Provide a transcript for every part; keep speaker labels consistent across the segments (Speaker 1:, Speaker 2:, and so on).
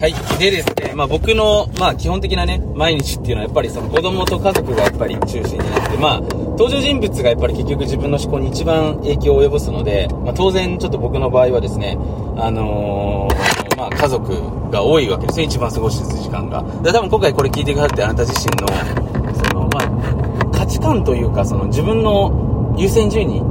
Speaker 1: はい。でですね、まあ僕の、まあ基本的なね、毎日っていうのはやっぱりその子供と家族がやっぱり中心になって、まあ登場人物がやっぱり結局自分の思考に一番影響を及ぼすので、まあ当然ちょっと僕の場合はですね、あのー、まあ家族が多いわけですね、一番過ごしてる時間が。で多分今回これ聞いてくださってあなた自身の、その、まあ価値観というか、その自分の優先順位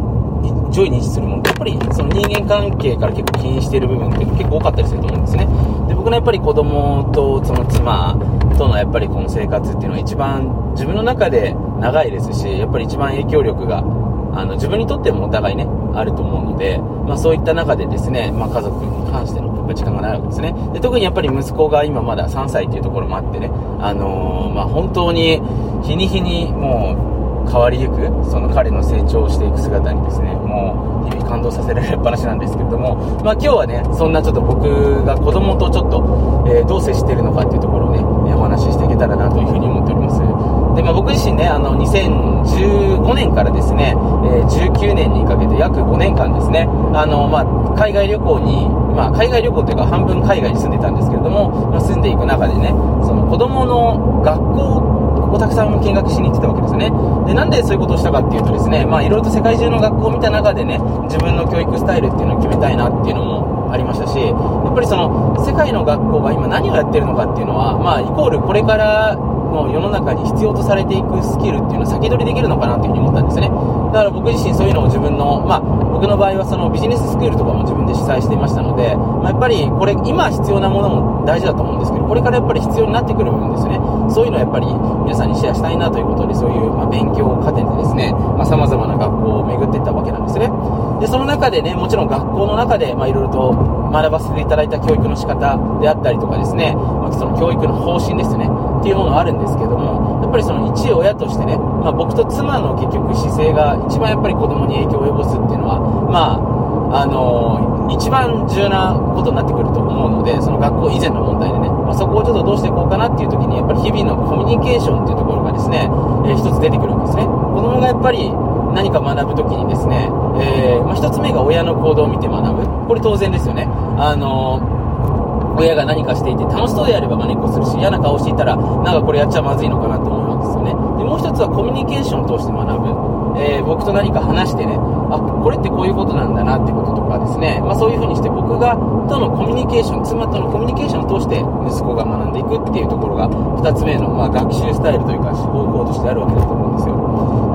Speaker 1: 上位に位置するものやっぱりその人間関係から結構起因している部分って結構多かったりすると思うんですね。で、僕のやっぱり子供とその妻とのやっぱりこの生活っていうのは一番自分の中で長いですし、やっぱり一番影響力があの自分にとってもお互いね、あると思うので、まあそういった中でですね、まあ家族に関してのやっぱ時間がないわけですね。で、特にやっぱり息子が今まだ3歳っていうところもあってね、あのー、まあ本当に日に日にもう変わりゆくその彼の成長をしていく姿にですねもう日々感動させられっぱなしなんですけれども、まあ、今日はねそんなちょっと僕が子供とちょっと、えー、どう接しているのかっていうところをねお話ししていけたらなというふうに思っておりますで、まあ、僕自身ねあの5年からですね、え、19年にかけて約5年間ですねあの、まあ、海外旅行にまあ、海外旅行というか半分海外に住んでたんですけれども、まあ、住んでいく中でねその子供の学校をたくさん見学しに行ってたわけですよね。で、なんでそういうことをしたかっていうとですね、まあいろいろと世界中の学校を見た中でね、自分の教育スタイルっていうのを決めたいなっていうのもありましたし、やっぱりその世界の学校が今何をやってるのかっていうのは、まあイコールこれからの世の中に必要とされていくスキルっていうのを先取りできるのかなっていうふうに思ったんですね。だから僕自身そういうのを自分の、まあ僕の場合はそのビジネススクールとかも自分で主催していましたので、まあ、やっぱりこれ今必要なものも大事だと思うんですけど、これからやっぱり必要になってくる部分ですね。そういうのをやっぱり皆さんにシェアしたいなということで、そういう、ま勉強過程でですね、まあ、様々な学校を巡っていったわけなんですね。で、その中でね、もちろん学校の中で、まあ、いろいろと学ばせていただいた教育の仕方であったりとかですね、まあ、その教育の方針ですね、っていうものがあるんですけども、やっぱりその一親としてね、まあ、僕と妻の結局姿勢が一番やっぱり子供に影響を及ぼすっていうのは、まあ、あのー、一番重要なことになってくると思うので、その学校以前の問題でね、まあ、そこをちょっとどうしていこうかなっていう時に、やっぱり日々のコミュニケーションっていうところがですね、えー、一つ出てくるんですね。子供がやっぱり何か学ぶ時にですね、えー、まあ、一つ目が親の行動を見て学ぶ。これ当然ですよね。あの親が何かしていて楽しそうであれば真似っこするし嫌な顔していたらなんかこれやっちゃまずいのかなと思うんですよね。でもう一つはコミュニケーションを通して学ぶ、えー、僕と何か話してねあこれってこういうことなんだなってこととかですね、まあ、そういう風にして僕がとのコミュニケーション妻とのコミュニケーションを通して息子が学んでいくっていうところが2つ目の、まあ、学習スタイルというか方法としてあるわけだと思うんですよ。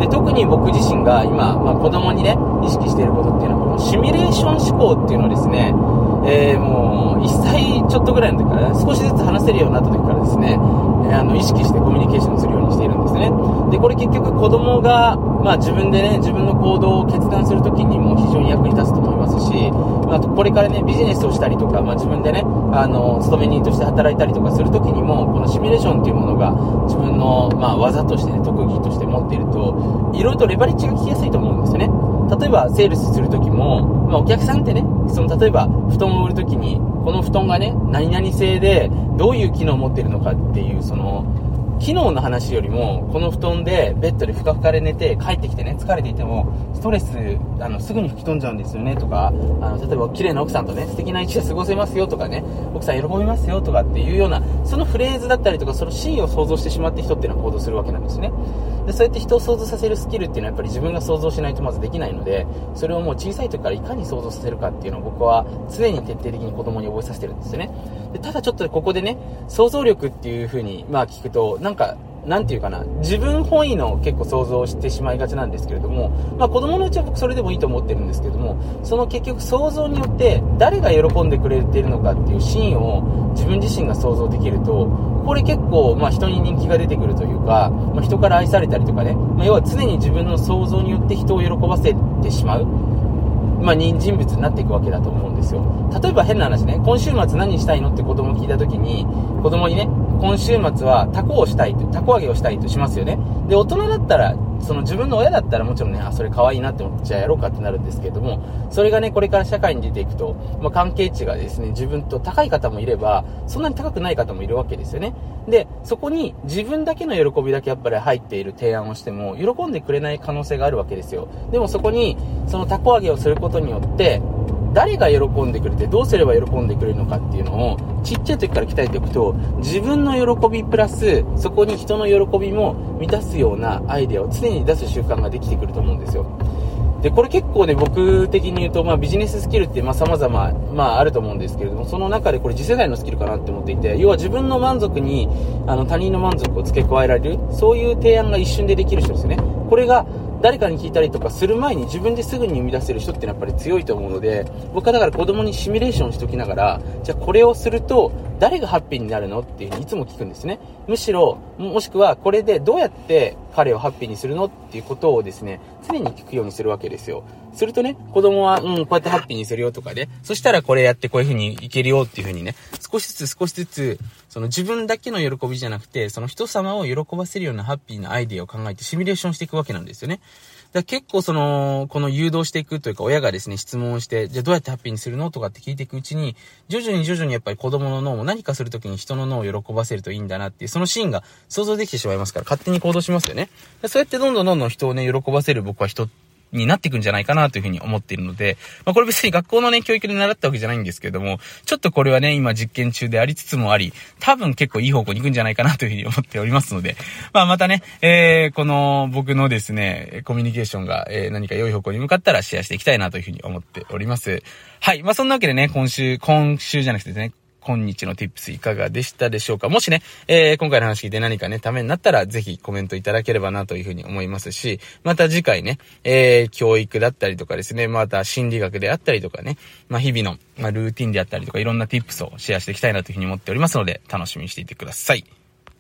Speaker 1: で特に僕自身が今、まあ、子供にね意識していることっていうのはこのシミュレーション思考っていうのをですねえー、もうちょっとぐらいの時から、少しずつ話せるようになった時からですね、えー、あの意識してコミュニケーションするようにしているんですね。で、これ結局子供が、まあ、自分でね、自分の行動を決断するときにも非常に役に立つと思いますし、あこれからね、ビジネスをしたりとか、まあ、自分でね、あの、勤め人として働いたりとかするときにも、このシミュレーションっていうものが自分の、まあ、技としてね、特技として持っていると、いろいろとレバレッジが効きやすいと思うんですよね。例えば、セールスするときも、まあ、お客さんってね、その、例えば、布団を売るときに、この布団がね、何々製で、どういう機能を持ってるのかっていう、その、機能の話よりも、この布団でベッドでふかふかで寝て帰ってきてね、疲れていても、ストレス、あの、すぐに吹き飛んじゃうんですよねとか、あの、例えば綺麗な奥さんとね、素敵な一夜過ごせますよとかね、奥さん喜びますよとかっていうような、そのフレーズだったりとか、そのシーンを想像してしまって人っていうのは行動するわけなんですね。で、そうやって人を想像させるスキルっていうのはやっぱり自分が想像しないとまずできないので、それをもう小さい時からいかに想像させるかっていうのを僕は常に徹底的に子供に覚えさせてるんですよね。でただちょっとここでね、想像力っていう風に、まあ聞くと、なんか、なんていうかな、自分本位の結構想像してしまいがちなんですけれども、まあ子供のうちは僕それでもいいと思ってるんですけども、その結局想像によって誰が喜んでくれてるのかっていうシーンを自分自身が想像できると、これ結構、まあ人に人気が出てくるというか、まあ、人から愛されたりとかね、まあ、要は常に自分の想像によって人を喜ばせてしまう。まあ、人物になっていくわけだと思うんですよ。例えば変な話ね、今週末何したいのって子供聞いた時に、子供にね、今週末はタコをしたいと、タコ揚げをしたいとしますよね。で、大人だったら、その自分の親だったらもちろんね、あ、それ可愛いなって思って、じゃあやろうかってなるんですけれども、それがね、これから社会に出ていくと、まあ、関係値がですね、自分と高い方もいれば、そんなに高くない方もいるわけですよね。で、そこに自分だけの喜びだけやっぱり入っている提案をしても、喜んでくれない可能性があるわけですよ。でもそこに、そのたこ揚げをすることによって、誰が喜んでくれてどうすれば喜んでくれるのかっていうのをちっちゃい時から鍛えておくと自分の喜びプラスそこに人の喜びも満たすようなアイデアを常に出す習慣ができてくると思うんですよで、これ結構ね、僕的に言うと、まあビジネススキルってまあ様々、まああると思うんですけれども、その中でこれ次世代のスキルかなって思っていて、要は自分の満足に、あの他人の満足を付け加えられる、そういう提案が一瞬でできる人ですよね。これが誰かに聞いたりとかする前に自分ですぐに生み出せる人ってやっぱり強いと思うので、僕はだから子供にシミュレーションしときながら、じゃあこれをすると誰がハッピーになるの？っていうふうにいつも聞くんですね。むしろ、もしくはこれでどうやって彼をハッピーにするの？っていうことをですね、常に聞くようにするわけですよ。するとね、子供は、うん、こうやってハッピーにするよとかで、そしたらこれやってこういう風にいけるよっていう風にね、少しずつ少しずつ、その自分だけの喜びじゃなくて、その人様を喜ばせるようなハッピーなアイデアを考えてシミュレーションしていくわけなんですよね。だ結構その、この誘導していくというか、親がですね、質問をして、じゃあどうやってハッピーにするのとかって聞いていくうちに、徐々に徐々にやっぱり子供の脳も何かするときに人の脳を喜ばせるといいんだなっていう、そのシーンが想像できてしまいますから、勝手に行動しますよね。そうやってどんどんどんどん人をね、喜ばせる僕は人になっていくんじゃないかなというふうに思っているので、まあこれ別に学校のね、教育で習ったわけじゃないんですけれども、ちょっとこれはね、今実験中でありつつもあり、多分結構いい方向に行くんじゃないかなというふうに思っておりますので、まあまたね、えー、この僕のですね、コミュニケーションが、えー、何か良い方向に向かったらシェアしていきたいなというふうに思っております。はい。まあそんなわけでね、今週、今週じゃなくてね、今日の tips いかがでしたでしょうか？もしね、えー、今回の話聞いて何かね、ためになったら、ぜひコメントいただければなというふうに思いますし、また次回ね、えー、教育だったりとかですね、また心理学であったりとかね、まあ、日々の、まあ、ルーティンであったりとか、いろんな tips をシェアしていきたいなというふうに思っておりますので、楽しみにしていてください。